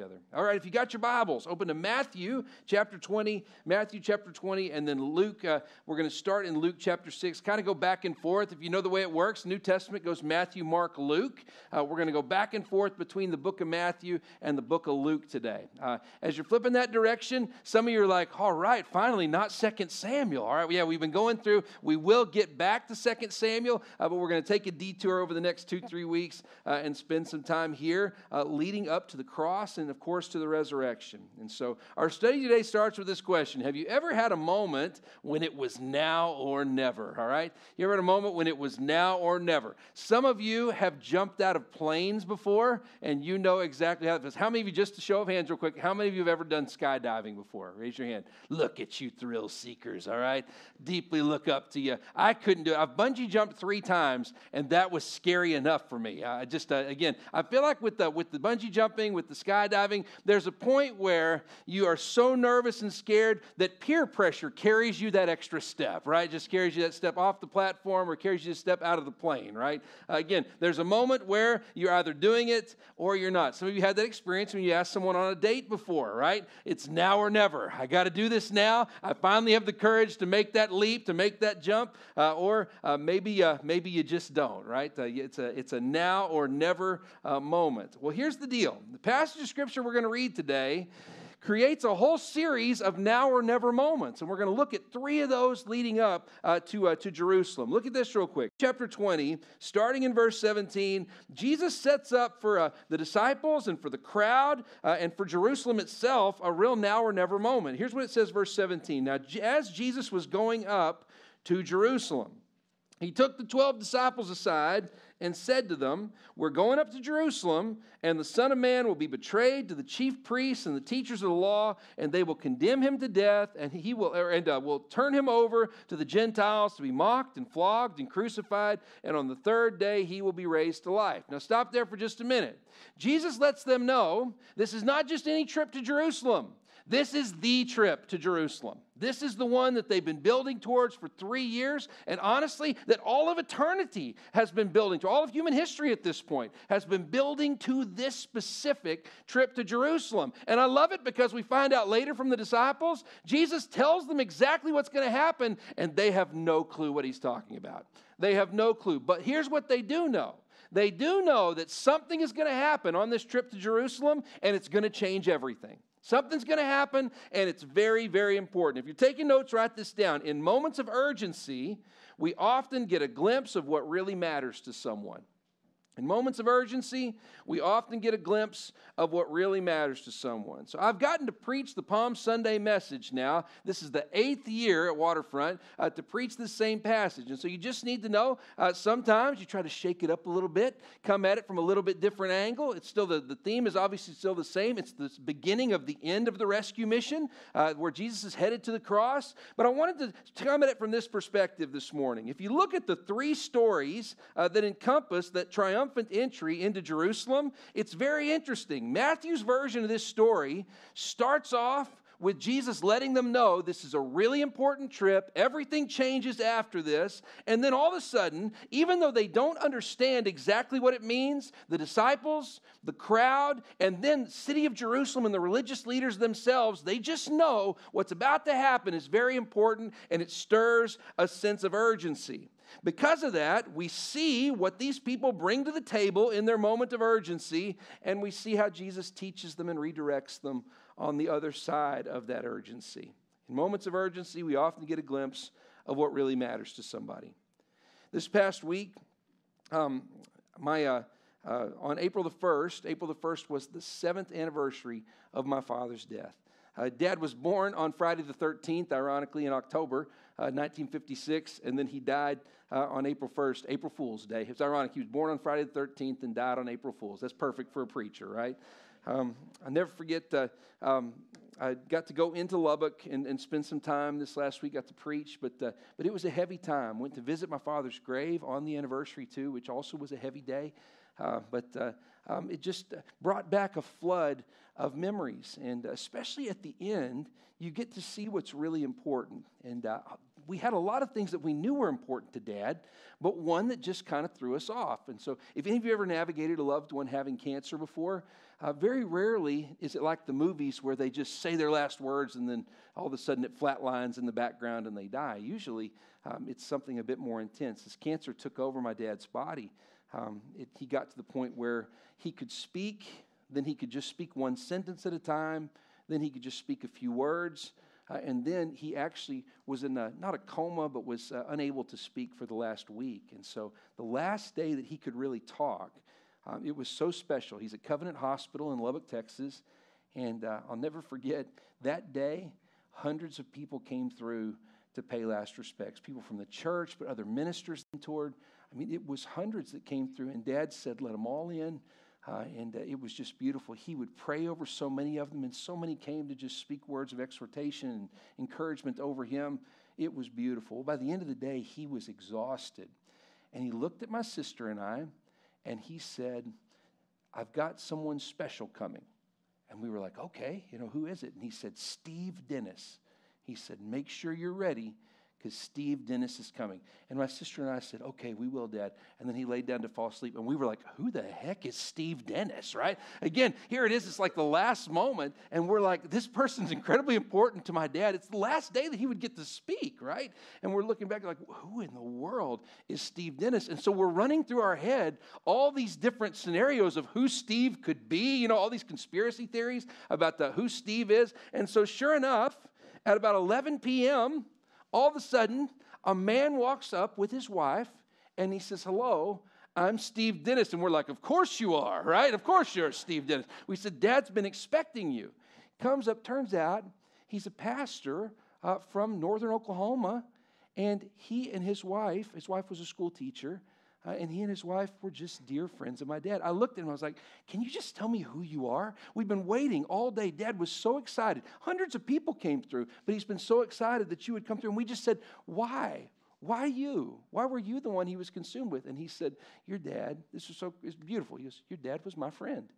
each other. All right, if you got your Bibles, open to Matthew chapter 20, Matthew chapter 20, and then Luke. Uh, we're going to start in Luke chapter 6, kind of go back and forth. If you know the way it works, New Testament goes Matthew, Mark, Luke. Uh, we're going to go back and forth between the book of Matthew and the book of Luke today. Uh, as you're flipping that direction, some of you are like, all right, finally, not Second Samuel. All right, yeah, we've been going through. We will get back to Second Samuel, uh, but we're going to take a detour over the next two, three weeks uh, and spend some time here uh, leading up to the cross and, of course, to the resurrection. And so our study today starts with this question Have you ever had a moment when it was now or never? All right? You ever had a moment when it was now or never? Some of you have jumped out of planes before, and you know exactly how it feels. How many of you, just to show of hands real quick, how many of you have ever done skydiving before? Raise your hand. Look at you, thrill seekers, all right? Deeply look up to you. I couldn't do it. I've bungee jumped three times, and that was scary enough for me. I just, uh, again, I feel like with the, with the bungee jumping, with the skydiving, there's a point where you are so nervous and scared that peer pressure carries you that extra step, right? Just carries you that step off the platform or carries you a step out of the plane, right? Uh, again, there's a moment where you're either doing it or you're not. Some of you had that experience when you asked someone on a date before, right? It's now or never. I got to do this now. I finally have the courage to make that leap, to make that jump, uh, or uh, maybe uh, maybe you just don't, right? Uh, it's a it's a now or never uh, moment. Well, here's the deal. The passage of we're going to read today creates a whole series of now or never moments. And we're going to look at three of those leading up uh, to, uh, to Jerusalem. Look at this real quick. Chapter 20, starting in verse 17, Jesus sets up for uh, the disciples and for the crowd uh, and for Jerusalem itself a real now or never moment. Here's what it says, verse 17. Now, as Jesus was going up to Jerusalem, he took the 12 disciples aside and said to them, We're going up to Jerusalem, and the Son of Man will be betrayed to the chief priests and the teachers of the law, and they will condemn him to death, and he will and uh, will turn him over to the Gentiles to be mocked and flogged and crucified, and on the third day he will be raised to life. Now stop there for just a minute. Jesus lets them know this is not just any trip to Jerusalem. This is the trip to Jerusalem. This is the one that they've been building towards for three years, and honestly, that all of eternity has been building to. All of human history at this point has been building to this specific trip to Jerusalem. And I love it because we find out later from the disciples, Jesus tells them exactly what's going to happen, and they have no clue what he's talking about. They have no clue. But here's what they do know they do know that something is going to happen on this trip to Jerusalem, and it's going to change everything. Something's going to happen, and it's very, very important. If you're taking notes, write this down. In moments of urgency, we often get a glimpse of what really matters to someone. In moments of urgency, we often get a glimpse of what really matters to someone. So I've gotten to preach the Palm Sunday message now. This is the eighth year at Waterfront uh, to preach the same passage. And so you just need to know uh, sometimes you try to shake it up a little bit, come at it from a little bit different angle. It's still the, the theme is obviously still the same. It's the beginning of the end of the rescue mission uh, where Jesus is headed to the cross. But I wanted to come at it from this perspective this morning. If you look at the three stories uh, that encompass that triumph triumphant entry into Jerusalem, it's very interesting. Matthew's version of this story starts off with Jesus letting them know this is a really important trip. Everything changes after this. And then all of a sudden, even though they don't understand exactly what it means, the disciples, the crowd, and then city of Jerusalem and the religious leaders themselves, they just know what's about to happen is very important and it stirs a sense of urgency. Because of that, we see what these people bring to the table in their moment of urgency, and we see how Jesus teaches them and redirects them on the other side of that urgency. In moments of urgency, we often get a glimpse of what really matters to somebody. This past week, um, my, uh, uh, on April the 1st, April the 1st was the seventh anniversary of my father's death. Uh, Dad was born on Friday the 13th, ironically, in October 1956, uh, and then he died uh, on April 1st, April Fool's Day. It's ironic. He was born on Friday the 13th and died on April Fool's. That's perfect for a preacher, right? Um, i never forget, uh, um, I got to go into Lubbock and, and, spend some time this last week, got to preach, but, uh, but it was a heavy time. Went to visit my father's grave on the anniversary, too, which also was a heavy day. Uh, but uh, um, it just brought back a flood of memories. And especially at the end, you get to see what's really important. And uh, we had a lot of things that we knew were important to dad, but one that just kind of threw us off. And so, if any of you ever navigated a loved one having cancer before, uh, very rarely is it like the movies where they just say their last words and then all of a sudden it flatlines in the background and they die. Usually um, it's something a bit more intense. As cancer took over my dad's body, um, it, he got to the point where he could speak, then he could just speak one sentence at a time, then he could just speak a few words. Uh, and then he actually was in a, not a coma, but was uh, unable to speak for the last week. And so the last day that he could really talk, um, it was so special. He's at Covenant Hospital in Lubbock, Texas. And uh, I'll never forget that day, hundreds of people came through to pay last respects. People from the church, but other ministers toured. I mean, it was hundreds that came through, and Dad said, let them all in. Uh, and uh, it was just beautiful. He would pray over so many of them, and so many came to just speak words of exhortation and encouragement over him. It was beautiful. By the end of the day, he was exhausted. And he looked at my sister and I, and he said, I've got someone special coming. And we were like, okay, you know, who is it? And he said, Steve Dennis. He said, make sure you're ready because Steve Dennis is coming. And my sister and I said, okay, we will, Dad. And then he laid down to fall asleep. And we were like, who the heck is Steve Dennis, right? Again, here it is. It's like the last moment. And we're like, this person's incredibly important to my dad. It's the last day that he would get to speak, right? And we're looking back like, who in the world is Steve Dennis? And so we're running through our head all these different scenarios of who Steve could be, you know, all these conspiracy theories about the, who Steve is. And so sure enough, at about 11 p.m., all of a sudden, a man walks up with his wife and he says, Hello, I'm Steve Dennis. And we're like, Of course you are, right? Of course you're Steve Dennis. We said, Dad's been expecting you. Comes up, turns out he's a pastor uh, from northern Oklahoma. And he and his wife, his wife was a school teacher, uh, and he and his wife were just dear friends of my dad. I looked at him, I was like, Can you just tell me who you are? We've been waiting all day. Dad was so excited. Hundreds of people came through, but he's been so excited that you would come through. And we just said, Why? Why you? Why were you the one he was consumed with? And he said, Your dad, this was so it's beautiful. He goes, Your dad was my friend.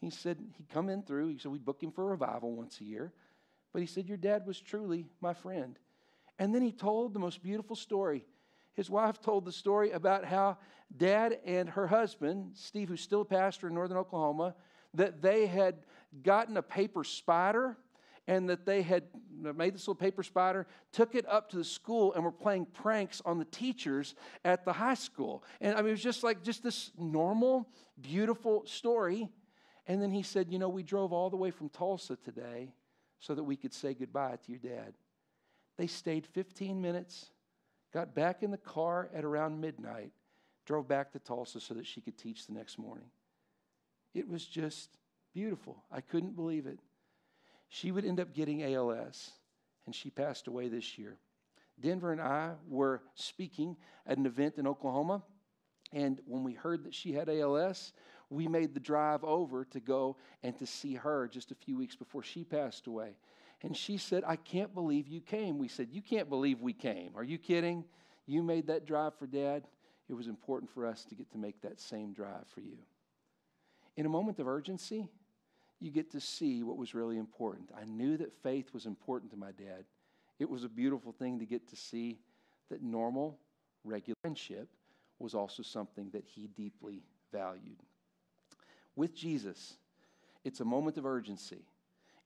He said, He'd come in through. He said, We'd book him for a revival once a year. But he said, Your dad was truly my friend. And then he told the most beautiful story his wife told the story about how dad and her husband, Steve, who's still a pastor in northern Oklahoma, that they had gotten a paper spider and that they had made this little paper spider, took it up to the school, and were playing pranks on the teachers at the high school. And I mean, it was just like just this normal, beautiful story. And then he said, You know, we drove all the way from Tulsa today so that we could say goodbye to your dad. They stayed 15 minutes got back in the car at around midnight, drove back to Tulsa so that she could teach the next morning. It was just beautiful. I couldn't believe it. She would end up getting ALS, and she passed away this year. Denver and I were speaking at an event in Oklahoma, and when we heard that she had ALS, we made the drive over to go and to see her just a few weeks before she passed away. And she said, I can't believe you came. We said, You can't believe we came. Are you kidding? You made that drive for dad. It was important for us to get to make that same drive for you. In a moment of urgency, you get to see what was really important. I knew that faith was important to my dad. It was a beautiful thing to get to see that normal, regular friendship was also something that he deeply valued. With Jesus, it's a moment of urgency.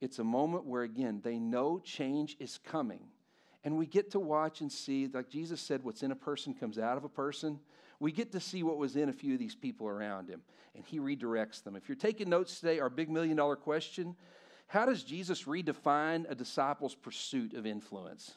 It's a moment where, again, they know change is coming. And we get to watch and see, like Jesus said, what's in a person comes out of a person. We get to see what was in a few of these people around him, and he redirects them. If you're taking notes today, our big million dollar question how does Jesus redefine a disciple's pursuit of influence?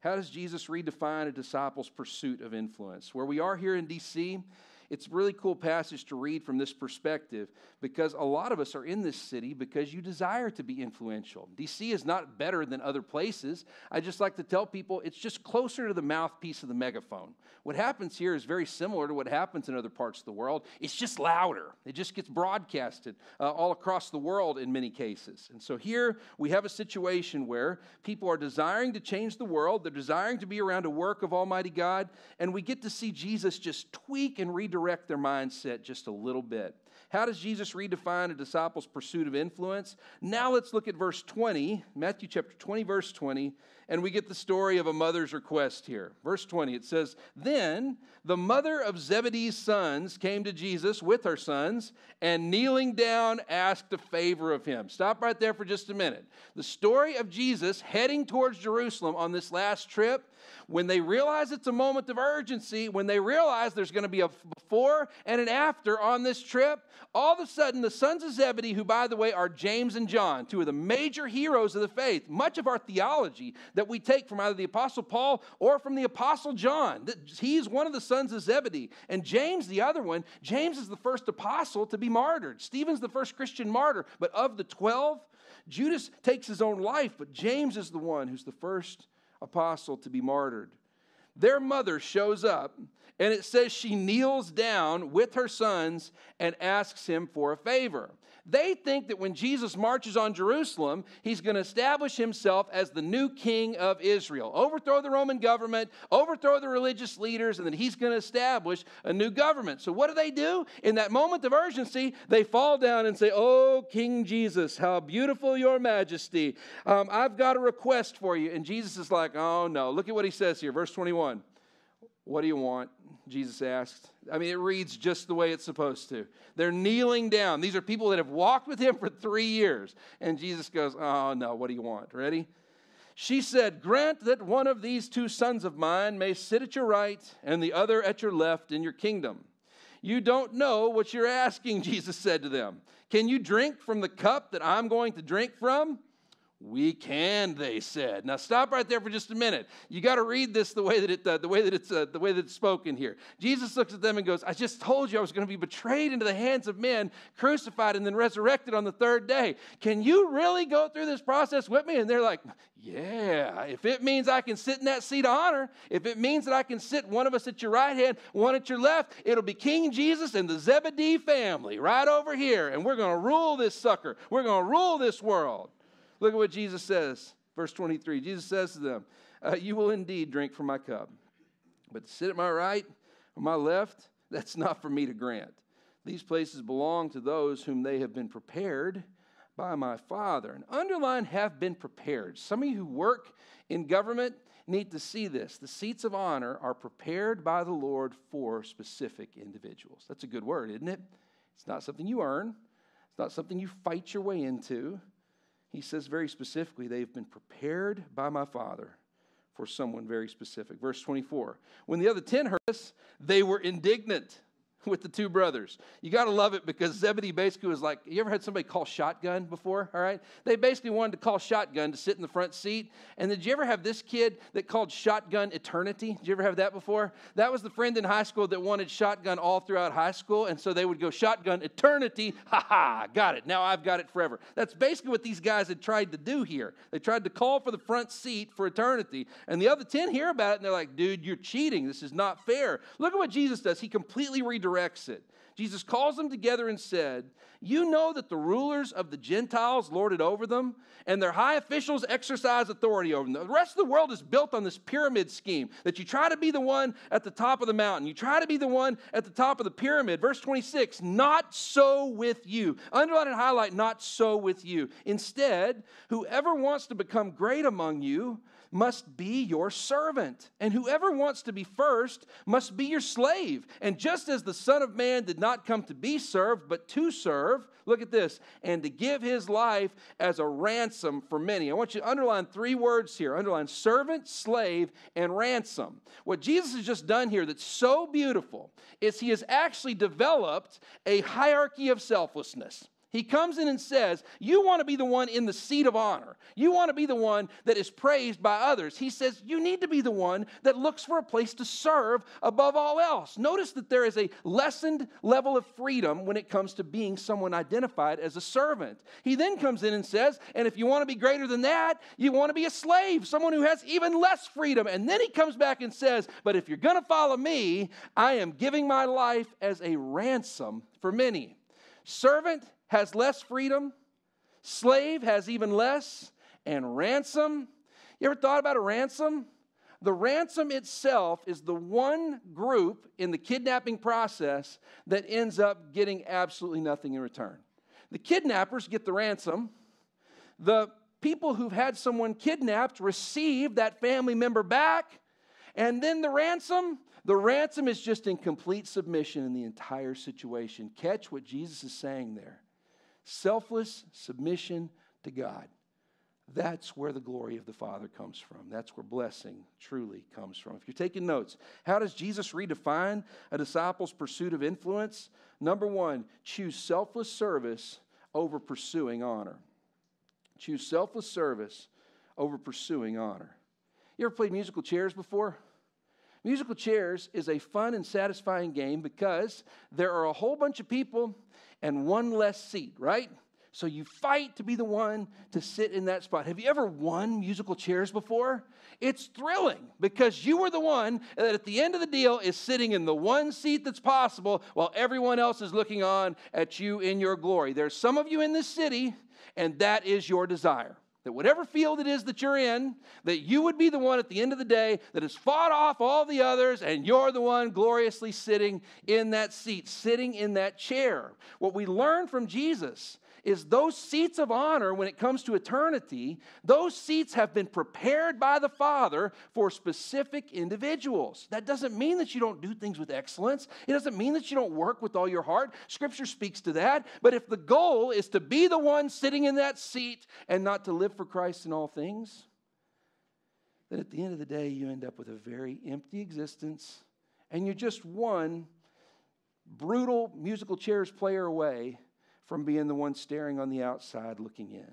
How does Jesus redefine a disciple's pursuit of influence? Where we are here in DC, it's a really cool passage to read from this perspective because a lot of us are in this city because you desire to be influential. DC is not better than other places. I just like to tell people it's just closer to the mouthpiece of the megaphone. What happens here is very similar to what happens in other parts of the world. It's just louder. It just gets broadcasted uh, all across the world in many cases. And so here we have a situation where people are desiring to change the world, they're desiring to be around a work of Almighty God, and we get to see Jesus just tweak and redirect their mindset just a little bit. How does Jesus redefine a disciple's pursuit of influence? Now let's look at verse 20, Matthew chapter 20, verse 20, and we get the story of a mother's request here. Verse 20, it says, Then the mother of Zebedee's sons came to Jesus with her sons, and kneeling down asked a favor of him. Stop right there for just a minute. The story of Jesus heading towards Jerusalem on this last trip when they realize it's a moment of urgency, when they realize there's going to be a before and an after on this trip, all of a sudden the sons of Zebedee, who by the way are James and John, two of the major heroes of the faith, much of our theology that we take from either the Apostle Paul or from the Apostle John, he's one of the sons of Zebedee. And James, the other one, James is the first apostle to be martyred. Stephen's the first Christian martyr, but of the 12, Judas takes his own life, but James is the one who's the first apostle to be martyred. Their mother shows up, and it says she kneels down with her sons and asks him for a favor. They think that when Jesus marches on Jerusalem, he's going to establish himself as the new king of Israel, overthrow the Roman government, overthrow the religious leaders, and then he's going to establish a new government. So, what do they do? In that moment of urgency, they fall down and say, Oh, King Jesus, how beautiful your majesty. Um, I've got a request for you. And Jesus is like, Oh, no. Look at what he says here, verse 21. What do you want? Jesus asked. I mean, it reads just the way it's supposed to. They're kneeling down. These are people that have walked with him for three years. And Jesus goes, Oh, no, what do you want? Ready? She said, Grant that one of these two sons of mine may sit at your right and the other at your left in your kingdom. You don't know what you're asking, Jesus said to them. Can you drink from the cup that I'm going to drink from? We can, they said. Now stop right there for just a minute. You got to read this the way that it uh, the way that it's uh, the way that it's spoken here. Jesus looks at them and goes, "I just told you I was going to be betrayed into the hands of men, crucified, and then resurrected on the third day. Can you really go through this process with me?" And they're like, "Yeah. If it means I can sit in that seat of honor, if it means that I can sit one of us at your right hand, one at your left, it'll be King Jesus and the Zebedee family right over here, and we're going to rule this sucker. We're going to rule this world." Look at what Jesus says, verse 23. Jesus says to them, uh, You will indeed drink from my cup, but to sit at my right or my left, that's not for me to grant. These places belong to those whom they have been prepared by my Father. And underline have been prepared. Some of you who work in government need to see this. The seats of honor are prepared by the Lord for specific individuals. That's a good word, isn't it? It's not something you earn, it's not something you fight your way into he says very specifically, they've been prepared by my Father for someone very specific. Verse 24 When the other ten heard this, they were indignant with the two brothers. You got to love it because Zebedee basically was like, you ever had somebody call shotgun before? All right. They basically wanted to call shotgun to sit in the front seat. And did you ever have this kid that called shotgun eternity? Did you ever have that before? That was the friend in high school that wanted shotgun all throughout high school. And so they would go shotgun eternity. Ha ha, got it. Now I've got it forever. That's basically what these guys had tried to do here. They tried to call for the front seat for eternity. And the other 10 hear about it and they're like, dude, you're cheating. This is not fair. Look at what Jesus does. He completely redirects corrects it. Jesus calls them together and said, You know that the rulers of the Gentiles lord it over them, and their high officials exercise authority over them. The rest of the world is built on this pyramid scheme that you try to be the one at the top of the mountain, you try to be the one at the top of the pyramid. Verse 26 Not so with you. Underline and highlight, not so with you. Instead, whoever wants to become great among you, must be your servant, and whoever wants to be first must be your slave. And just as the Son of Man did not come to be served, but to serve, look at this, and to give his life as a ransom for many. I want you to underline three words here underline servant, slave, and ransom. What Jesus has just done here that's so beautiful is he has actually developed a hierarchy of selflessness. He comes in and says, You want to be the one in the seat of honor. You want to be the one that is praised by others. He says, You need to be the one that looks for a place to serve above all else. Notice that there is a lessened level of freedom when it comes to being someone identified as a servant. He then comes in and says, And if you want to be greater than that, you want to be a slave, someone who has even less freedom. And then he comes back and says, But if you're going to follow me, I am giving my life as a ransom for many. Servant has less freedom, slave has even less, and ransom. You ever thought about a ransom? the ransom itself is the one group in the kidnapping process that ends up getting absolutely nothing in return. The kidnappers get the ransom. The people who've had someone kidnapped receive that family member back. And then the ransom, the ransom is just in complete submission in the entire situation. Catch what Jesus is saying there selfless submission to God. That's where the glory of the Father comes from. That's where blessing truly comes from. If you're taking notes, how does Jesus redefine a disciple's pursuit of influence? Number one, choose selfless service over pursuing honor. Choose selfless service over pursuing honor. You ever played musical chairs before? Musical chairs is a fun and satisfying game because there are a whole bunch of people and one less seat, right? So you fight to be the one to sit in that spot. Have you ever won musical chairs before? It's thrilling because you were the one that at the end of the deal is sitting in the one seat that's possible while everyone else is looking on at you in your glory. There's some of you in this city, and that is your desire. That whatever field it is that you're in, that you would be the one at the end of the day that has fought off all the others, and you're the one gloriously sitting in that seat, sitting in that chair. What we learn from Jesus is those seats of honor, when it comes to eternity, those seats have been prepared by the Father for specific individuals. That doesn't mean that you don't do things with excellence, it doesn't mean that you don't work with all your heart. Scripture speaks to that. But if the goal is to be the one sitting in that seat and not to live for Christ in all things, then at the end of the day, you end up with a very empty existence, and you're just one brutal musical chairs player away from being the one staring on the outside looking in.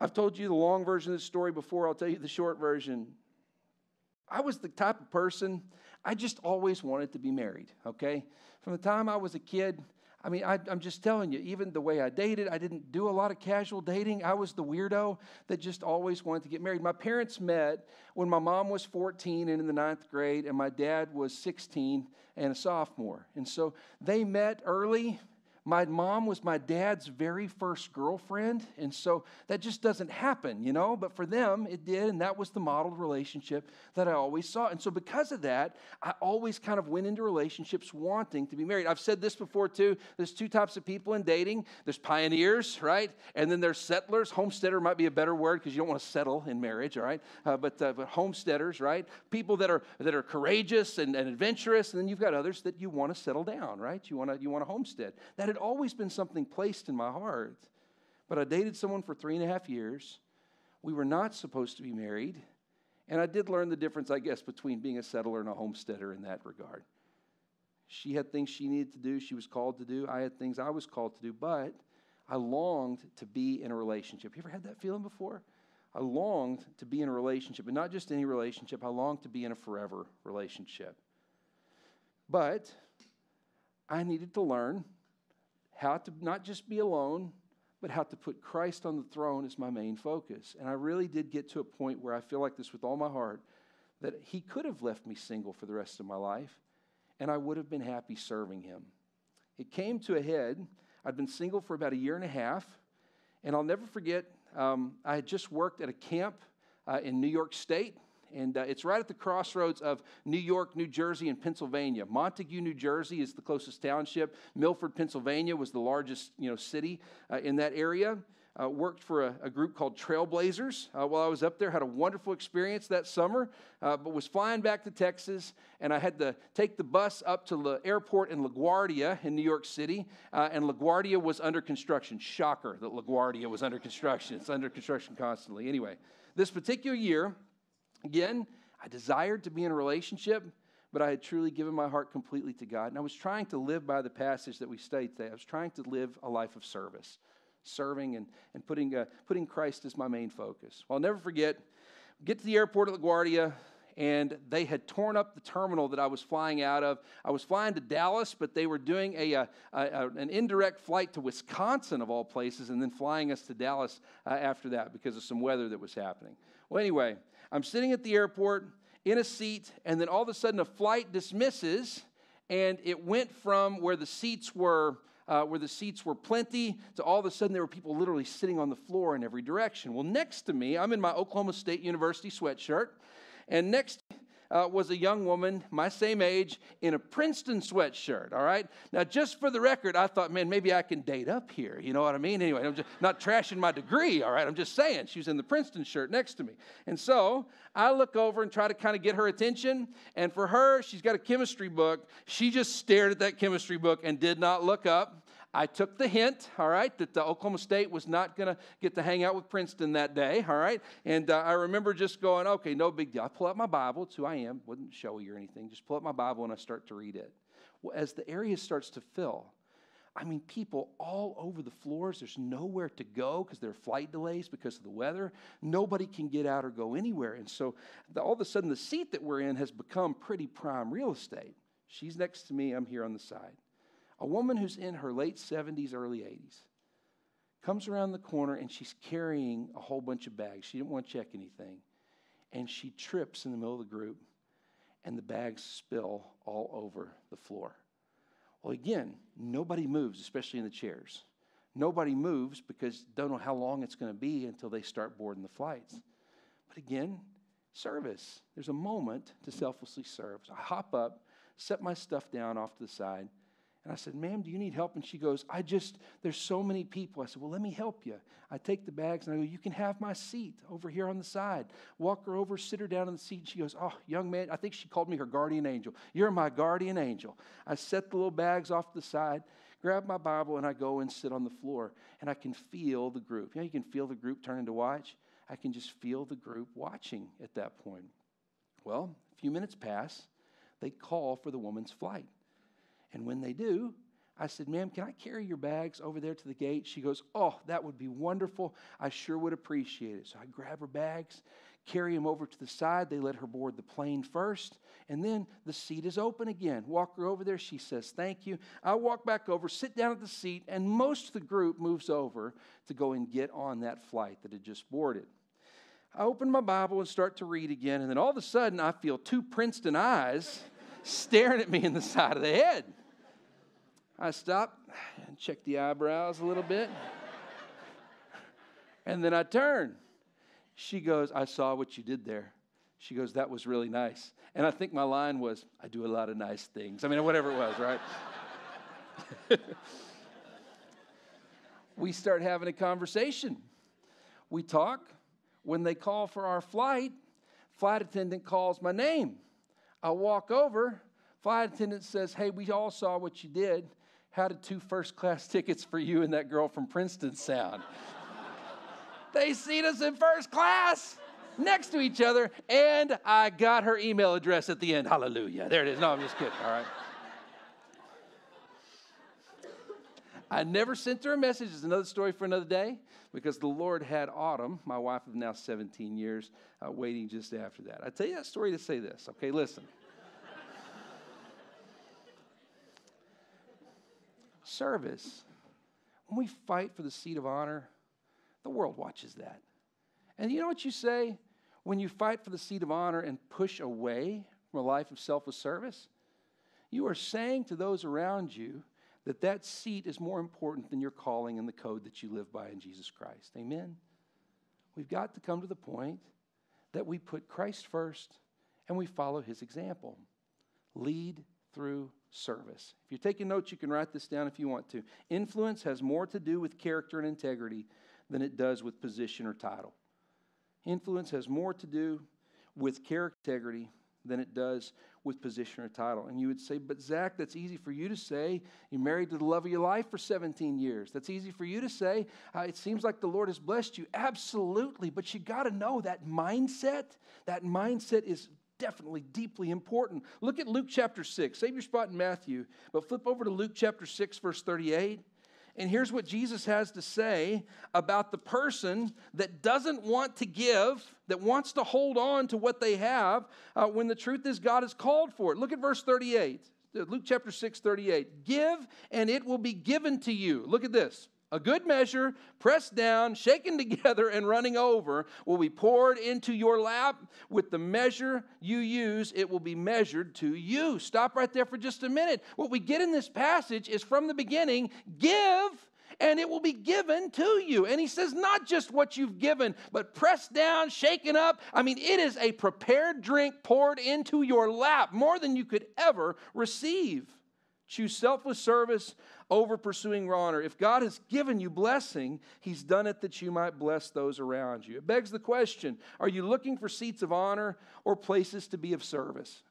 I've told you the long version of the story before, I'll tell you the short version. I was the type of person, I just always wanted to be married, okay? From the time I was a kid, I mean, I, am just telling you, even the way I dated, I didn't do a lot of casual dating. I was the weirdo that just always wanted to get married. My parents met when my mom was 14 and in the ninth grade, and my dad was 16 and a sophomore. And so they met early my mom was my dad's very first girlfriend, and so that just doesn't happen, you know? But for them, it did, and that was the modeled relationship that I always saw. And so, because of that, I always kind of went into relationships wanting to be married. I've said this before too there's two types of people in dating there's pioneers, right? And then there's settlers. Homesteader might be a better word because you don't want to settle in marriage, all right? Uh, but, uh, but homesteaders, right? People that are, that are courageous and, and adventurous, and then you've got others that you want to settle down, right? You want to you want to homestead. That always been something placed in my heart. But I dated someone for three and a half years. We were not supposed to be married. And I did learn the difference, I guess, between being a settler and a homesteader in that regard. She had things she needed to do, she was called to do. I had things I was called to do, but I longed to be in a relationship. You ever had that feeling before? I longed to be in a relationship, and not just any relationship, I longed to be in a forever relationship. But I needed to learn how to not just be alone, but how to put Christ on the throne as my main focus. And I really did get to a point where I feel like this with all my heart that He could have left me single for the rest of my life, and I would have been happy serving Him. It came to a head. I'd been single for about a year and a half, and I'll never forget, um, I had just worked at a camp uh, in New York State and uh, it's right at the crossroads of New York, New Jersey, and Pennsylvania. Montague, New Jersey is the closest township. Milford, Pennsylvania was the largest you know, city uh, in that area. Uh, worked for a, a, group called Trailblazers uh, while I was up there. Had a wonderful experience that summer, uh, but was flying back to Texas, and I had to take the bus up to the airport in LaGuardia in New York City, uh, and LaGuardia was under construction. Shocker that LaGuardia was under construction. It's under construction constantly. Anyway, this particular year, Again, I desired to be in a relationship, but I had truly given my heart completely to God. And I was trying to live by the passage that we studied today. I was trying to live a life of service, serving and, and putting, uh, putting Christ as my main focus. Well, I'll never forget, get to the airport at LaGuardia, and they had torn up the terminal that I was flying out of. I was flying to Dallas, but they were doing a, a, a an indirect flight to Wisconsin, of all places, and then flying us to Dallas uh, after that because of some weather that was happening. Well, anyway, I'm sitting at the airport in a seat, and then all of a sudden a flight dismisses, and it went from where the seats were uh, where the seats were plenty to all of a sudden there were people literally sitting on the floor in every direction. Well, next to me, I'm in my Oklahoma State University sweatshirt, and next uh, was a young woman, my same age, in a Princeton sweatshirt, all right? Now, just for the record, I thought, man, maybe I can date up here. You know what I mean? Anyway, I'm just not trashing my degree, all right? I'm just saying she was in the Princeton shirt next to me. And so I look over and try to kind of get her attention. And for her, she's got a chemistry book. She just stared at that chemistry book and did not look up. I took the hint, all right, that the Oklahoma State was not going to get to hang out with Princeton that day, all right? And uh, I remember just going, okay, no big deal. I pull out my Bible, it's who I am, wasn't showy or anything. Just pull out my Bible and I start to read it. Well, as the area starts to fill, I mean, people all over the floors. There's nowhere to go because there are flight delays because of the weather. Nobody can get out or go anywhere. And so the, all of a sudden, the seat that we're in has become pretty prime real estate. She's next to me, I'm here on the side. A woman who's in her late 70s, early 80s comes around the corner and she's carrying a whole bunch of bags. She didn't want to check anything. And she trips in the middle of the group, and the bags spill all over the floor. Well, again, nobody moves, especially in the chairs. Nobody moves because don't know how long it's going to be until they start boarding the flights. But again, service. There's a moment to selflessly serve. So I hop up, set my stuff down off to the side, and I said, Ma'am, do you need help? And she goes, I just, there's so many people. I said, Well, let me help you. I take the bags and I go, You can have my seat over here on the side. Walk her over, sit her down in the seat. And she goes, Oh, young man, I think she called me her guardian angel. You're my guardian angel. I set the little bags off to the side, grab my Bible, and I go and sit on the floor. And I can feel the group. You know, you can feel the group turning to watch. I can just feel the group watching at that point. Well, a few minutes pass. They call for the woman's flight. And when they do, I said, Ma'am, can I carry your bags over there to the gate? She goes, Oh, that would be wonderful. I sure would appreciate it. So I grab her bags, carry them over to the side. They let her board the plane first. And then the seat is open again. Walk her over there. She says, Thank you. I walk back over, sit down at the seat, and most of the group moves over to go and get on that flight that had just boarded. I open my Bible and start to read again, and then all of a sudden I feel two Princeton eyes staring at me in the side of the head. I stop and check the eyebrows a little bit. and then I turn. She goes, I saw what you did there. She goes, That was really nice. And I think my line was, I do a lot of nice things. I mean, whatever it was, right? we start having a conversation. We talk. When they call for our flight, flight attendant calls my name. I walk over. Flight attendant says, Hey, we all saw what you did. How did two first class tickets for you and that girl from Princeton sound? they seat us in first class next to each other, and I got her email address at the end. Hallelujah. There it is. No, I'm just kidding. All right. I never sent her a message. It's another story for another day because the Lord had Autumn, my wife of now 17 years, uh, waiting just after that. I tell you that story to say this. Okay, listen. Service, when we fight for the seat of honor, the world watches that. And you know what you say when you fight for the seat of honor and push away from a life of selfless service? You are saying to those around you that that seat is more important than your calling and the code that you live by in Jesus Christ. Amen? We've got to come to the point that we put Christ first and we follow his example. Lead through service. If you're taking notes, you can write this down if you want to. Influence has more to do with character and integrity than it does with position or title. Influence has more to do with character integrity than it does with position or title. And you would say, but Zack, that's easy for you to say. You're married to the love of your life for 17 years. That's easy for you to say. Uh, it seems like the Lord has blessed you. Absolutely. But you got to know that mindset, that mindset is definitely deeply important. Look at Luke chapter 6. Save your spot in Matthew, but flip over to Luke chapter 6, verse 38. And here's what Jesus has to say about the person that doesn't want to give, that wants to hold on to what they have, uh, when the truth is God has called for it. Look at verse 38. Uh, Luke chapter 6, 38. Give, and it will be given to you. Look at this. A good measure, pressed down, shaken together, and running over, will be poured into your lap. With the measure you use, it will be measured to you. Stop right there for just a minute. What we get in this passage is from the beginning give, and it will be given to you. And he says, not just what you've given, but pressed down, shaken up. I mean, it is a prepared drink poured into your lap, more than you could ever receive. Choose selfless service over pursuing honor. If God has given you blessing, He's done it that you might bless those around you. It begs the question are you looking for seats of honor or places to be of service?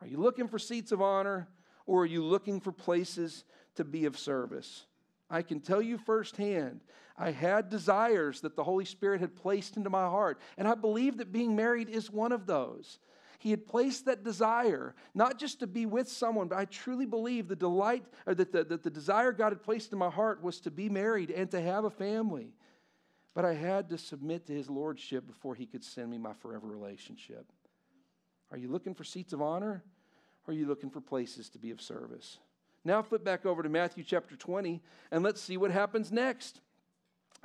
Are you looking for seats of honor or are you looking for places to be of service? I can tell you firsthand, I had desires that the Holy Spirit had placed into my heart, and I believe that being married is one of those. He had placed that desire, not just to be with someone, but I truly believe the delight, or that the, that the desire God had placed in my heart was to be married and to have a family. But I had to submit to His Lordship before He could send me my forever relationship. Are you looking for seats of honor, or are you looking for places to be of service? Now flip back over to Matthew chapter 20, and let's see what happens next.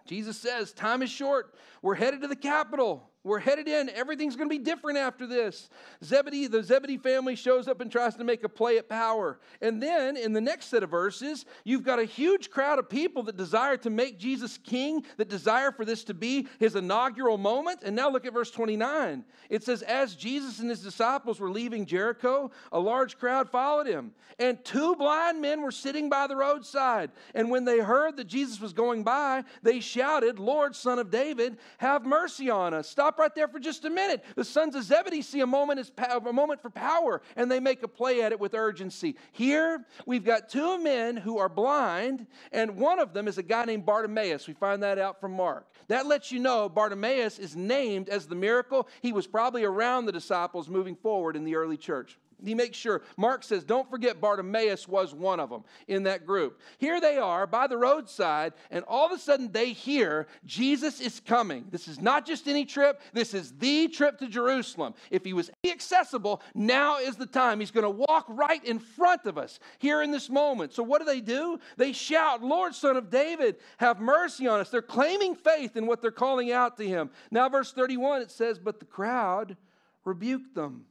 Jesus says, Time is short. We're headed to the capital. We're headed in. Everything's going to be different after this. Zebedee, the Zebedee family shows up and tries to make a play at power. And then in the next set of verses, you've got a huge crowd of people that desire to make Jesus king, that desire for this to be his inaugural moment. And now look at verse 29. It says, As Jesus and his disciples were leaving Jericho, a large crowd followed him. And two blind men were sitting by the roadside. And when they heard that Jesus was going by, they shouted, Lord, son of David, have mercy on us. Stop stop right there for just a minute. The sons of Zebedee see a moment as a moment for power, and they make a play at it with urgency. Here we've got two men who are blind, and one of them is a guy named Bartimaeus. We find that out from Mark. That lets you know Bartimaeus is named as the miracle. He was probably around the disciples moving forward in the early church. He makes sure. Mark says, don't forget Bartimaeus was one of them in that group. Here they are by the roadside, and all of a sudden they hear Jesus is coming. This is not just any trip, this is the trip to Jerusalem. If he was accessible, now is the time. He's going to walk right in front of us here in this moment. So what do they do? They shout, Lord, son of David, have mercy on us. They're claiming faith in what they're calling out to him. Now, verse 31, it says, But the crowd rebuked them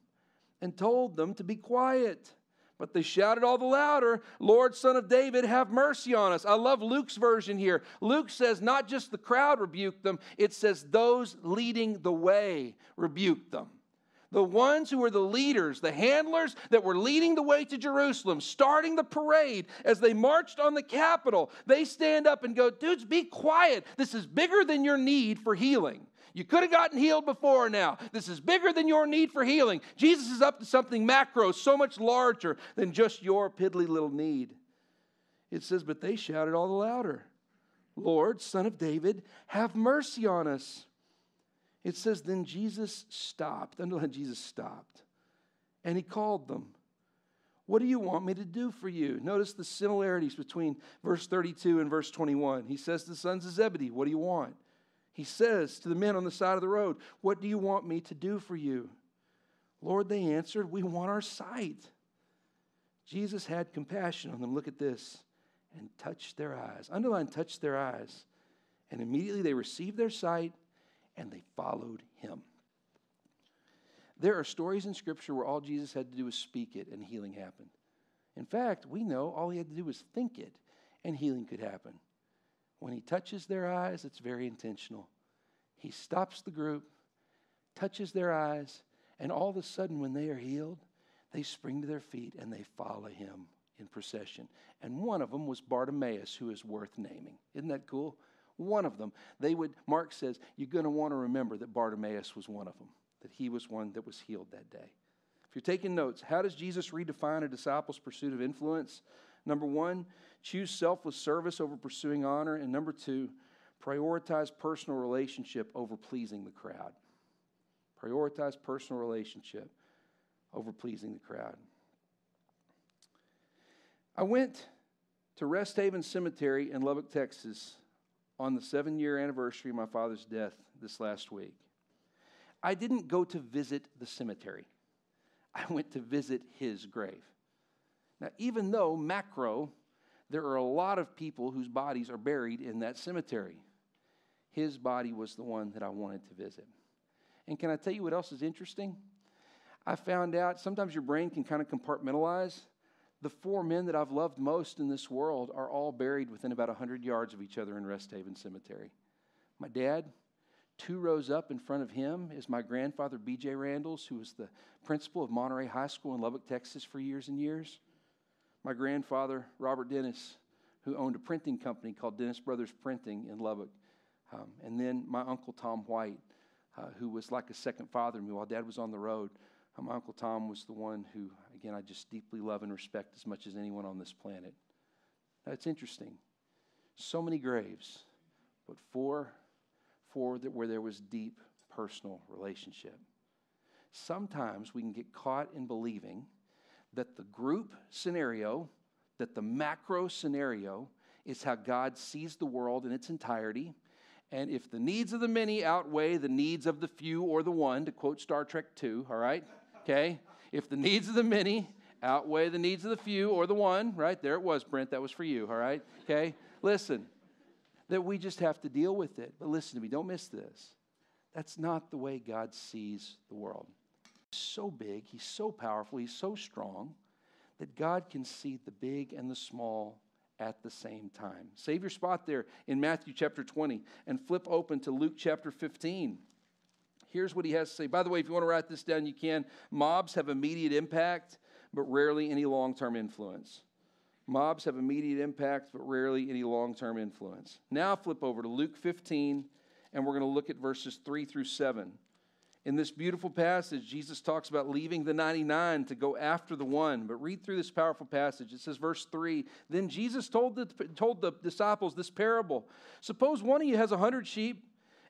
and told them to be quiet. But they shouted all the louder, Lord, son of David, have mercy on us. I love Luke's version here. Luke says not just the crowd rebuked them, it says those leading the way rebuked them. The ones who were the leaders, the handlers that were leading the way to Jerusalem, starting the parade as they marched on the capital, they stand up and go, Dudes, be quiet. This is bigger than your need for healing. You could have gotten healed before now. This is bigger than your need for healing. Jesus is up to something macro, so much larger than just your piddly little need. It says, But they shouted all the louder, Lord, Son of David, have mercy on us. It says, Then Jesus stopped. Underline Jesus stopped. And he called them. What do you want me to do for you? Notice the similarities between verse 32 and verse 21. He says to the sons of Zebedee, What do you want? He says to the men on the side of the road, What do you want me to do for you? Lord, they answered, We want our sight. Jesus had compassion on them. Look at this. And touched their eyes. Underline, touched their eyes. And immediately they received their sight and they followed him. There are stories in Scripture where all Jesus had to do was speak it and healing happened. In fact, we know all he had to do was think it and healing could happen. When he touches their eyes, it's very intentional. He stops the group, touches their eyes, and all of a sudden, when they are healed, they spring to their feet and they follow him in procession. And one of them was Bartimaeus, who is worth naming. Isn't that cool? One of them. They would, Mark says, you're going to want to remember that Bartimaeus was one of them, that he was one that was healed that day. If you're taking notes, how does Jesus redefine a disciple's pursuit of influence? Number one, choose selfless service over pursuing honor. And number two, prioritize personal relationship over pleasing the crowd. Prioritize personal relationship over pleasing the crowd. I went to Rest Haven Cemetery in Lubbock, Texas on the seven year anniversary of my father's death this last week. I didn't go to visit the cemetery, I went to visit his grave. Now, even though macro, there are a lot of people whose bodies are buried in that cemetery. His body was the one that I wanted to visit. And can I tell you what else is interesting? I found out sometimes your brain can kind of compartmentalize. The four men that I've loved most in this world are all buried within about 100 yards of each other in Rest Haven Cemetery. My dad, two rows up in front of him, is my grandfather, B.J. Randles, who was the principal of Monterey High School in Lubbock, Texas for years and years. My grandfather, Robert Dennis, who owned a printing company called Dennis Brothers Printing in Lubbock. Um, and then my uncle Tom White, uh, who was like a second father to me while dad was on the road. Uh, my uncle Tom was the one who, again, I just deeply love and respect as much as anyone on this planet. Now, it's interesting. So many graves, but four, four that where there was deep personal relationship. Sometimes we can get caught in believing that the group scenario, that the macro scenario, is how God sees the world in its entirety. And if the needs of the many outweigh the needs of the few or the one, to quote Star Trek II, all right? Okay? If the needs of the many outweigh the needs of the few or the one, right? There it was, Brent. That was for you, all right? Okay? Listen, that we just have to deal with it. But listen to me, don't miss this. That's not the way God sees the world so big, he's so powerful, he's so strong that God can see the big and the small at the same time. Save your spot there in Matthew chapter 20 and flip open to Luke chapter 15. Here's what he has to say. By the way, if you want to write this down, you can. Mobs have immediate impact, but rarely any long term influence. Mobs have immediate impact, but rarely any long term influence. Now flip over to Luke 15, and we're going to look at verses 3 through 7. In this beautiful passage, Jesus talks about leaving the 99 to go after the one. But read through this powerful passage. It says, verse 3 Then Jesus told the, told the disciples this parable Suppose one of you has a hundred sheep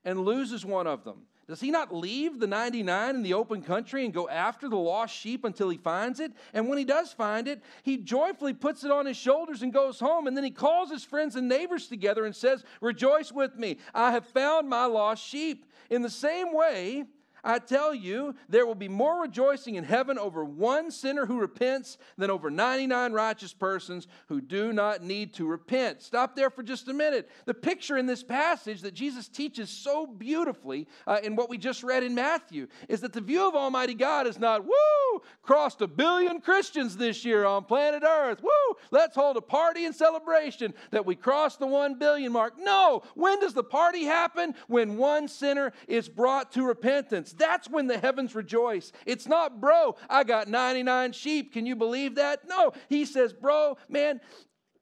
and loses one of them. Does he not leave the 99 in the open country and go after the lost sheep until he finds it? And when he does find it, he joyfully puts it on his shoulders and goes home. And then he calls his friends and neighbors together and says, Rejoice with me, I have found my lost sheep. In the same way, I tell you, there will be more rejoicing in heaven over one sinner who repents than over 99 righteous persons who do not need to repent. Stop there for just a minute. The picture in this passage that Jesus teaches so beautifully uh, in what we just read in Matthew is that the view of Almighty God is not, woo, crossed a billion Christians this year on planet Earth. Woo, let's hold a party and celebration that we crossed the one billion mark. No, when does the party happen? When one sinner is brought to repentance. That's when the heavens rejoice. It's not, bro, I got 99 sheep. Can you believe that? No. He says, bro, man,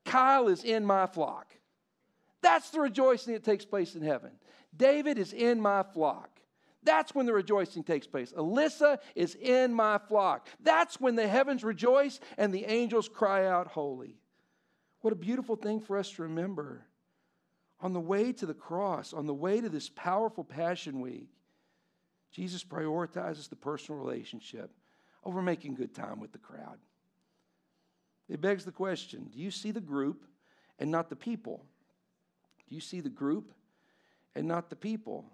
Kyle is in my flock. That's the rejoicing that takes place in heaven. David is in my flock. That's when the rejoicing takes place. Alyssa is in my flock. That's when the heavens rejoice and the angels cry out, Holy. What a beautiful thing for us to remember. On the way to the cross, on the way to this powerful Passion Week, Jesus prioritizes the personal relationship over making good time with the crowd. It begs the question do you see the group and not the people? Do you see the group and not the people?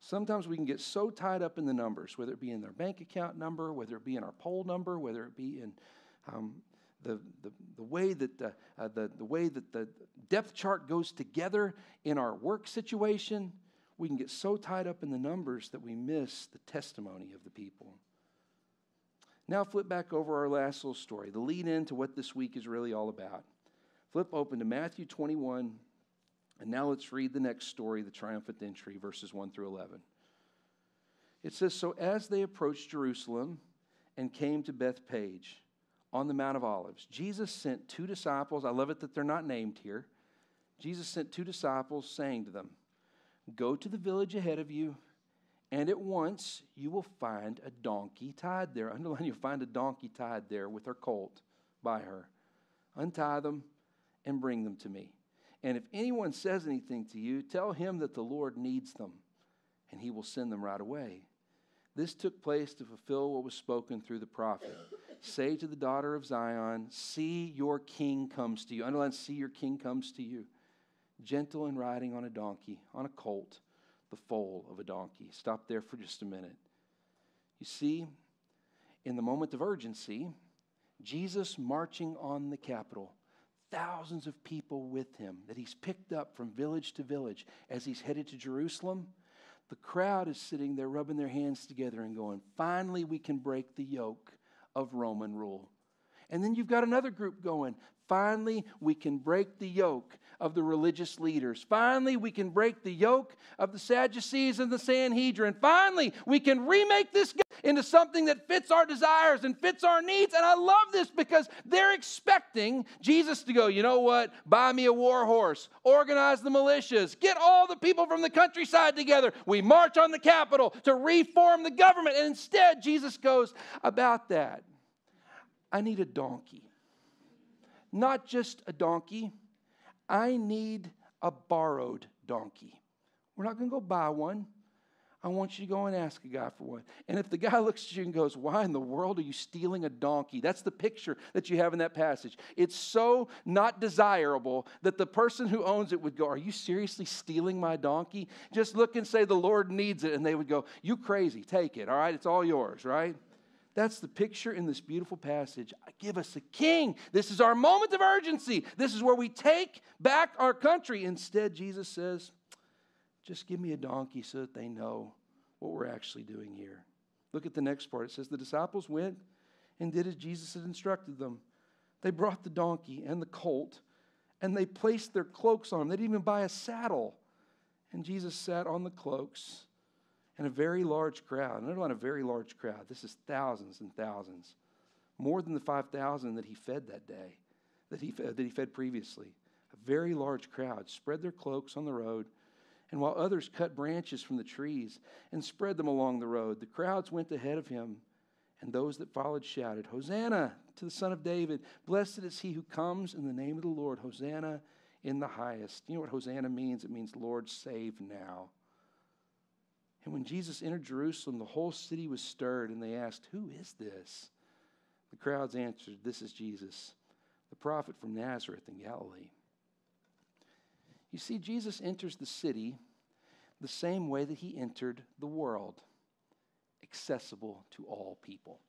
Sometimes we can get so tied up in the numbers, whether it be in their bank account number, whether it be in our poll number, whether it be in um, the, the, the, way that the, uh, the, the way that the depth chart goes together in our work situation we can get so tied up in the numbers that we miss the testimony of the people. Now, flip back over our last little story, the lead in to what this week is really all about. Flip open to Matthew 21, and now let's read the next story, the triumphant entry, verses 1 through 11. It says So as they approached Jerusalem and came to Bethphage on the Mount of Olives, Jesus sent two disciples. I love it that they're not named here. Jesus sent two disciples, saying to them, Go to the village ahead of you, and at once you will find a donkey tied there. Underline, you'll find a donkey tied there with her colt by her. Untie them and bring them to me. And if anyone says anything to you, tell him that the Lord needs them, and he will send them right away. This took place to fulfill what was spoken through the prophet. Say to the daughter of Zion, See, your king comes to you. Underline, see, your king comes to you gentle and riding on a donkey, on a colt, the foal of a donkey. Stop there for just a minute. You see, in the moment of urgency, Jesus marching on the capital, thousands of people with him that he's picked up from village to village as he's headed to Jerusalem. The crowd is sitting there rubbing their hands together and going, Finally, we can break the yoke of Roman rule. And then you've got another group going, Finally, we can break the yoke of the religious leaders. Finally, we can break the yoke of the Sadducees and the Sanhedrin. Finally, we can remake this into something that fits our desires and fits our needs. And I love this because they're expecting Jesus to go, you know what? Buy me a war horse, organize the militias, get all the people from the countryside together. We march on the capital to reform the government. And instead, Jesus goes, about that, I need a donkey. Not just a donkey I need a borrowed donkey. We're not going to go buy one. I want you to go and ask a guy for one. And if the guy looks at you and goes, Why in the world are you stealing a donkey? That's the picture that you have in that passage. It's so not desirable that the person who owns it would go, Are you seriously stealing my donkey? Just look and say, The Lord needs it. And they would go, You crazy, take it, all right? It's all yours, right? That's the picture in this beautiful passage. Give us a king. This is our moment of urgency. This is where we take back our country. Instead, Jesus says, just give me a donkey so that they know what we're actually doing here. Look at the next part. It says, The disciples went and did as Jesus had instructed them. They brought the donkey and the colt, and they placed their cloaks on them. They didn't even buy a saddle. And Jesus sat on the cloaks and a very large crowd. And don't a very large crowd. This is thousands and thousands, more than the 5,000 that he fed that day, that he, fed, that he fed previously. A very large crowd spread their cloaks on the road. And while others cut branches from the trees and spread them along the road, the crowds went ahead of him. And those that followed shouted, Hosanna to the Son of David. Blessed is he who comes in the name of the Lord. Hosanna in the highest. You know what Hosanna means? It means, Lord, save now. And when Jesus entered Jerusalem, the whole city was stirred, and they asked, Who is this? The crowds answered, This is Jesus, the prophet from Nazareth in Galilee. You see, Jesus enters the city the same way that he entered the world accessible to all people.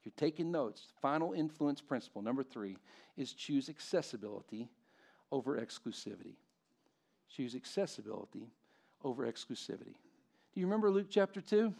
If you're taking notes, final influence principle number three is choose accessibility over exclusivity. Choose accessibility over exclusivity. Do you remember Luke chapter 2?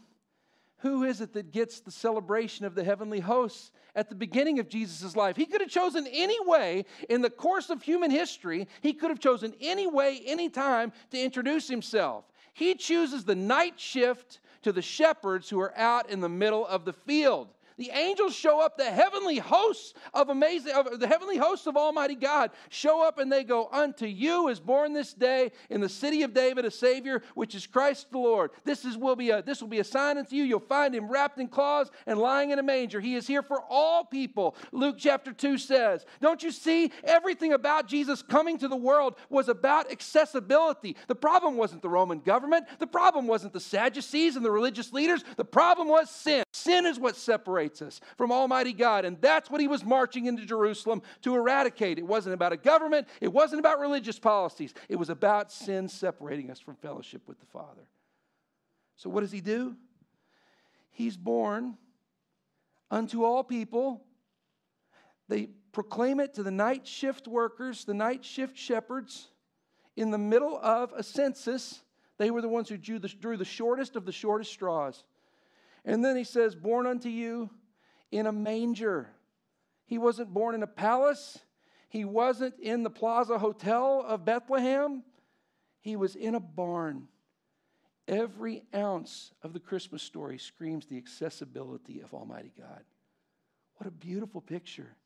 Who is it that gets the celebration of the heavenly hosts at the beginning of Jesus' life? He could have chosen any way in the course of human history, he could have chosen any way, any time to introduce himself. He chooses the night shift to the shepherds who are out in the middle of the field. The angels show up, the heavenly hosts of amazing, of the heavenly hosts of Almighty God show up and they go, Unto you is born this day in the city of David a Savior, which is Christ the Lord. This is, will be a, this will be a sign unto you. You'll find him wrapped in cloths and lying in a manger. He is here for all people. Luke chapter 2 says, Don't you see? Everything about Jesus coming to the world was about accessibility. The problem wasn't the Roman government, the problem wasn't the Sadducees and the religious leaders, the problem was sin. Sin is what separates us from Almighty God. And that's what he was marching into Jerusalem to eradicate. It wasn't about a government, it wasn't about religious policies, it was about sin separating us from fellowship with the Father. So, what does he do? He's born unto all people. They proclaim it to the night shift workers, the night shift shepherds, in the middle of a census. They were the ones who drew the, drew the shortest of the shortest straws. And then he says, Born unto you in a manger. He wasn't born in a palace, he wasn't in the Plaza Hotel of Bethlehem, he was in a barn. Every ounce of the Christmas story screams the accessibility of Almighty God. What a beautiful picture.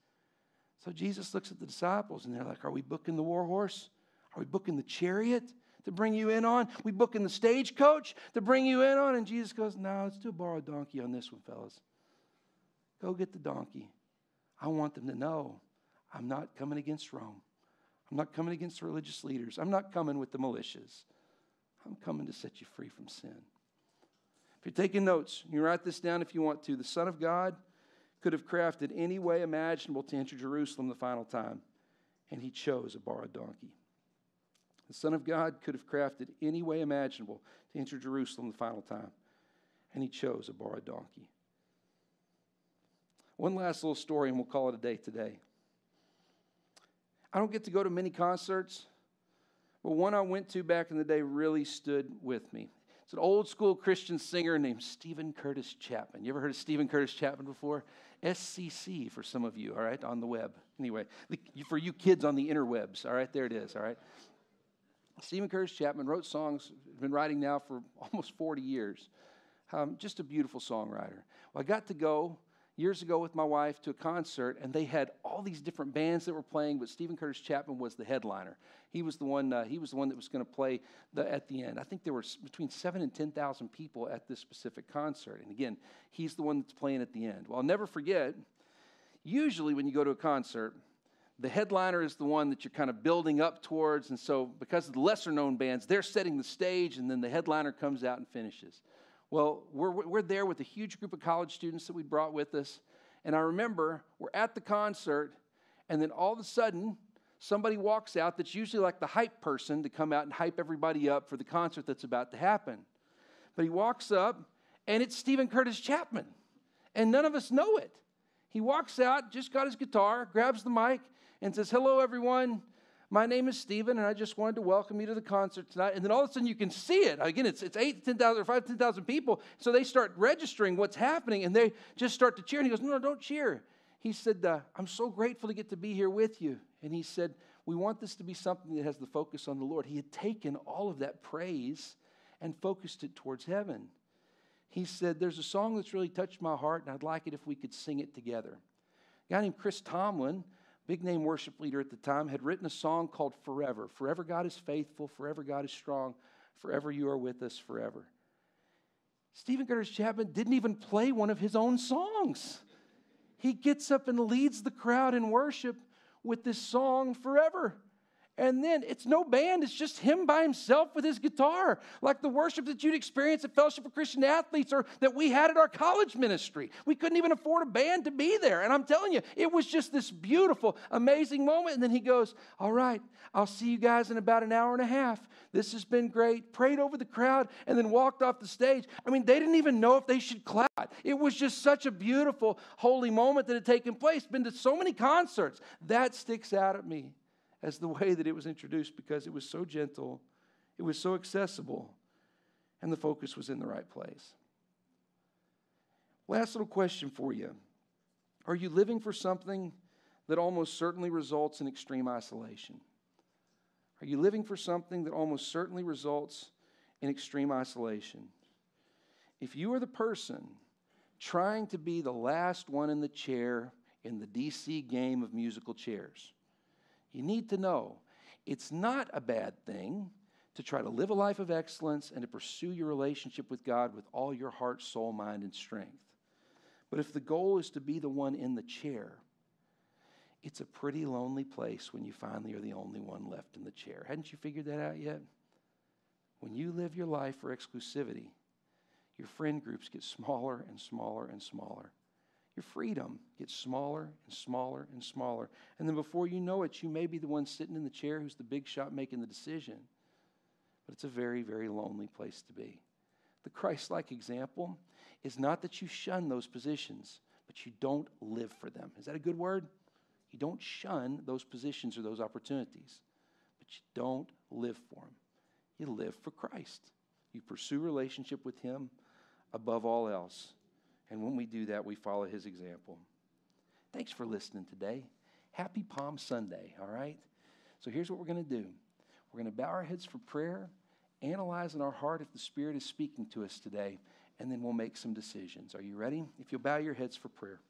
So Jesus looks at the disciples and they're like, Are we booking the war horse? Are we booking the chariot? To bring you in on. We book in the stagecoach to bring you in on. And Jesus goes, No, let's do a borrowed donkey on this one, fellas. Go get the donkey. I want them to know I'm not coming against Rome. I'm not coming against religious leaders. I'm not coming with the militias. I'm coming to set you free from sin. If you're taking notes, you write this down if you want to. The Son of God could have crafted any way imaginable to enter Jerusalem the final time, and he chose a borrowed donkey. The Son of God could have crafted any way imaginable to enter Jerusalem the final time, and he chose a borrowed donkey. One last little story, and we'll call it a day today. I don't get to go to many concerts, but one I went to back in the day really stood with me. It's an old school Christian singer named Steven Curtis Chapman. You ever heard of Steven Curtis Chapman before? SCC for some of you, all right, on the web. Anyway, for you kids on the interwebs, all right, there it is, all right. Steven Curtis Chapman wrote songs, been writing now for almost 40 years. Um, just a beautiful songwriter. Well, I got to go years ago with my wife to a concert, and they had all these different bands that were playing, but Steven Curtis Chapman was the headliner. He was the one. Uh, he was the one that was going to play the, at the end. I think there were between seven and ten thousand people at this specific concert, and again, he's the one that's playing at the end. Well, I'll never forget. Usually, when you go to a concert, the headliner is the one that you're kind of building up towards, and so because of the lesser known bands, they're setting the stage, and then the headliner comes out and finishes. Well, we're, we're there with a huge group of college students that we brought with us. And I remember we're at the concert, and then all of a sudden, somebody walks out that's usually like the hype person to come out and hype everybody up for the concert that's about to happen. But he walks up, and it's Steven Curtis Chapman. And none of us know it. He walks out, just got his guitar, grabs the mic, and says, Hello, everyone. My name is Steven, and I just wanted to welcome you to the concert tonight. And then all of a sudden you can see it. Again, it's, it's 8 to 10,000 or 5 to 10,000 people. So they start registering what's happening and they just start to cheer. And he goes, No, no, don't cheer. He said, uh, I'm so grateful to get to be here with you. And he said, We want this to be something that has the focus on the Lord. He had taken all of that praise and focused it towards heaven. He said, There's a song that's really touched my heart, and I'd like it if we could sing it together. A guy named Chris Tomlin big name worship leader at the time, had written a song called Forever. Forever God is faithful, forever God is strong, forever you are with us forever. Steven Curtis Chapman didn't even play one of his own songs. He gets up and leads the crowd in worship with this song, Forever. And then it's no band, it's just him by himself with his guitar, like the worship that you'd experience at Fellowship for Christian Athletes or that we had at our college ministry. We couldn't even afford a band to be there. And I'm telling you, it was just this beautiful, amazing moment. And then he goes, All right, I'll see you guys in about an hour and a half. This has been great. Prayed over the crowd and then walked off the stage. I mean, they didn't even know if they should clap. It was just such a beautiful, holy moment that had taken place. Been to so many concerts. That sticks out at me as the way that it was introduced because it was so gentle, it was so accessible, and the focus was in the right place. Last little question for you Are you living for something that almost certainly results in extreme isolation? Are you living for something that almost certainly results in extreme isolation? If you are the person trying to be the last one in the chair in the DC game of musical chairs, you need to know it's not a bad thing to try to live a life of excellence and to pursue your relationship with God with all your heart, soul, mind, and strength. But if the goal is to be the one in the chair, it's a pretty lonely place when you finally are the only one left in the chair. Hadn't you figured that out yet? When you live your life for exclusivity, your friend groups get smaller and smaller and smaller your freedom gets smaller and smaller and smaller. And then before you know it, you may be the one sitting in the chair who's the big shot making the decision. But it's a very, very lonely place to be. The Christ like example is not that you shun those positions, but you don't live for them. Is that a good word? You don't shun those positions or those opportunities, but you don't live for them. You live for Christ. You pursue relationship with Him above all else. And when we do that, we follow his example. Thanks for listening today. Happy Palm Sunday, all right? So here's what we're going to do we're going to bow our heads for prayer, analyze in our heart if the Spirit is speaking to us today, and then we'll make some decisions. Are you ready? If you'll bow your heads for prayer.